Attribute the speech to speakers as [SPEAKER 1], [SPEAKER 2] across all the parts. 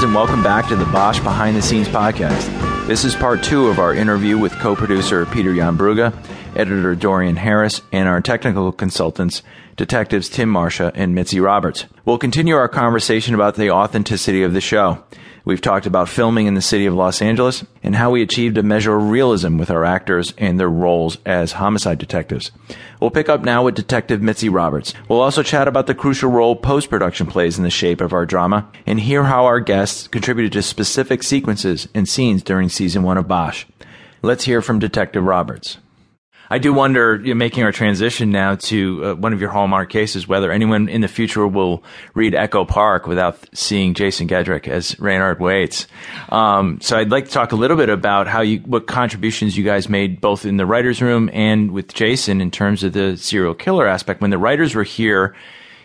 [SPEAKER 1] and welcome back to the Bosch Behind the Scenes podcast. This is part two of our interview with co producer Peter Jan Brugge, editor Dorian Harris, and our technical consultants, detectives Tim Marcia and Mitzi Roberts. We'll continue our conversation about the authenticity of the show. We've talked about filming in the city of Los Angeles and how we achieved a measure of realism with our actors and their roles as homicide detectives. We'll pick up now with Detective Mitzi Roberts. We'll also chat about the crucial role post production plays in the shape of our drama and hear how our guests contributed to specific sequences and scenes during season one of Bosch. Let's hear from Detective Roberts. I do wonder, you know, making our transition now to uh, one of your hallmark cases, whether anyone in the future will read Echo Park without seeing Jason Gedrick as Raynard Waits. Um, so I'd like to talk a little bit about how you, what contributions you guys made both in the writers' room and with Jason in terms of the serial killer aspect. When the writers were here,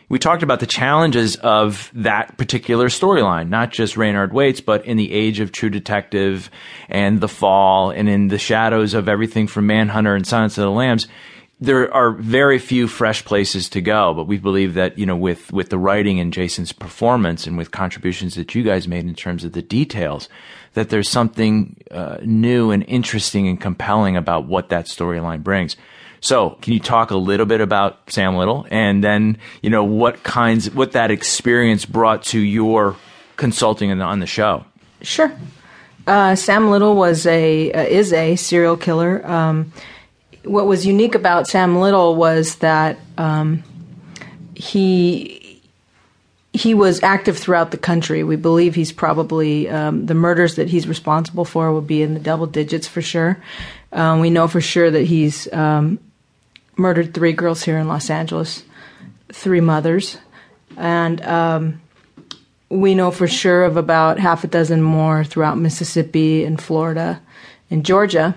[SPEAKER 1] we talked about the challenges of that particular storyline, not just Raynard Waits, but in the age of True Detective and The Fall and in the shadows of everything from Manhunter and Silence of the Lambs. There are very few fresh places to go, but we believe that, you know, with, with the writing and Jason's performance and with contributions that you guys made in terms of the details, that there's something uh, new and interesting and compelling about what that storyline brings. So, can you talk a little bit about Sam Little and then, you know, what kinds, what that experience brought to your consulting on the show?
[SPEAKER 2] Sure. Uh, Sam Little was a uh, is a serial killer. Um, what was unique about Sam Little was that um, he he was active throughout the country. We believe he's probably um, the murders that he's responsible for will be in the double digits for sure. Um, we know for sure that he's um, murdered three girls here in Los Angeles, three mothers, and um, we know for sure of about half a dozen more throughout Mississippi and Florida and Georgia.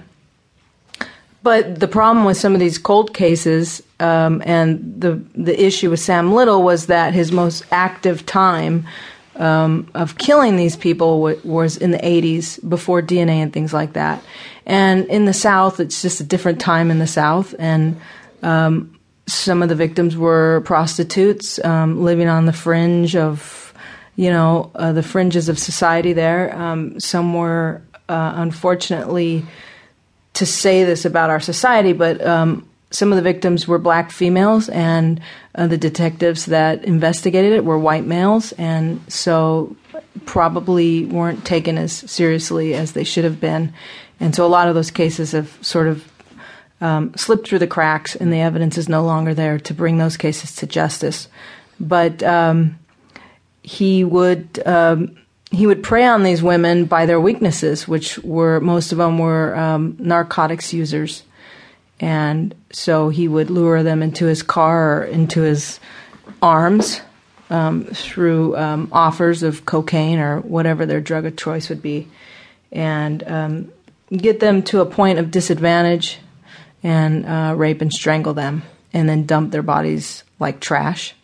[SPEAKER 2] But the problem with some of these cold cases um, and the the issue with Sam Little was that his most active time um, of killing these people w- was in the 80s before DNA and things like that. And in the South, it's just a different time in the South. And um, some of the victims were prostitutes um, living on the fringe of, you know, uh, the fringes of society there. Um, some were, uh, unfortunately, to say this about our society, but um, some of the victims were black females, and uh, the detectives that investigated it were white males, and so probably weren't taken as seriously as they should have been. And so a lot of those cases have sort of um, slipped through the cracks, and the evidence is no longer there to bring those cases to justice. But um, he would um, he would prey on these women by their weaknesses, which were most of them were um, narcotics users, and so he would lure them into his car or into his arms um, through um, offers of cocaine or whatever their drug of choice would be, and get them to a point of disadvantage and uh, rape and strangle them and then dump their bodies like trash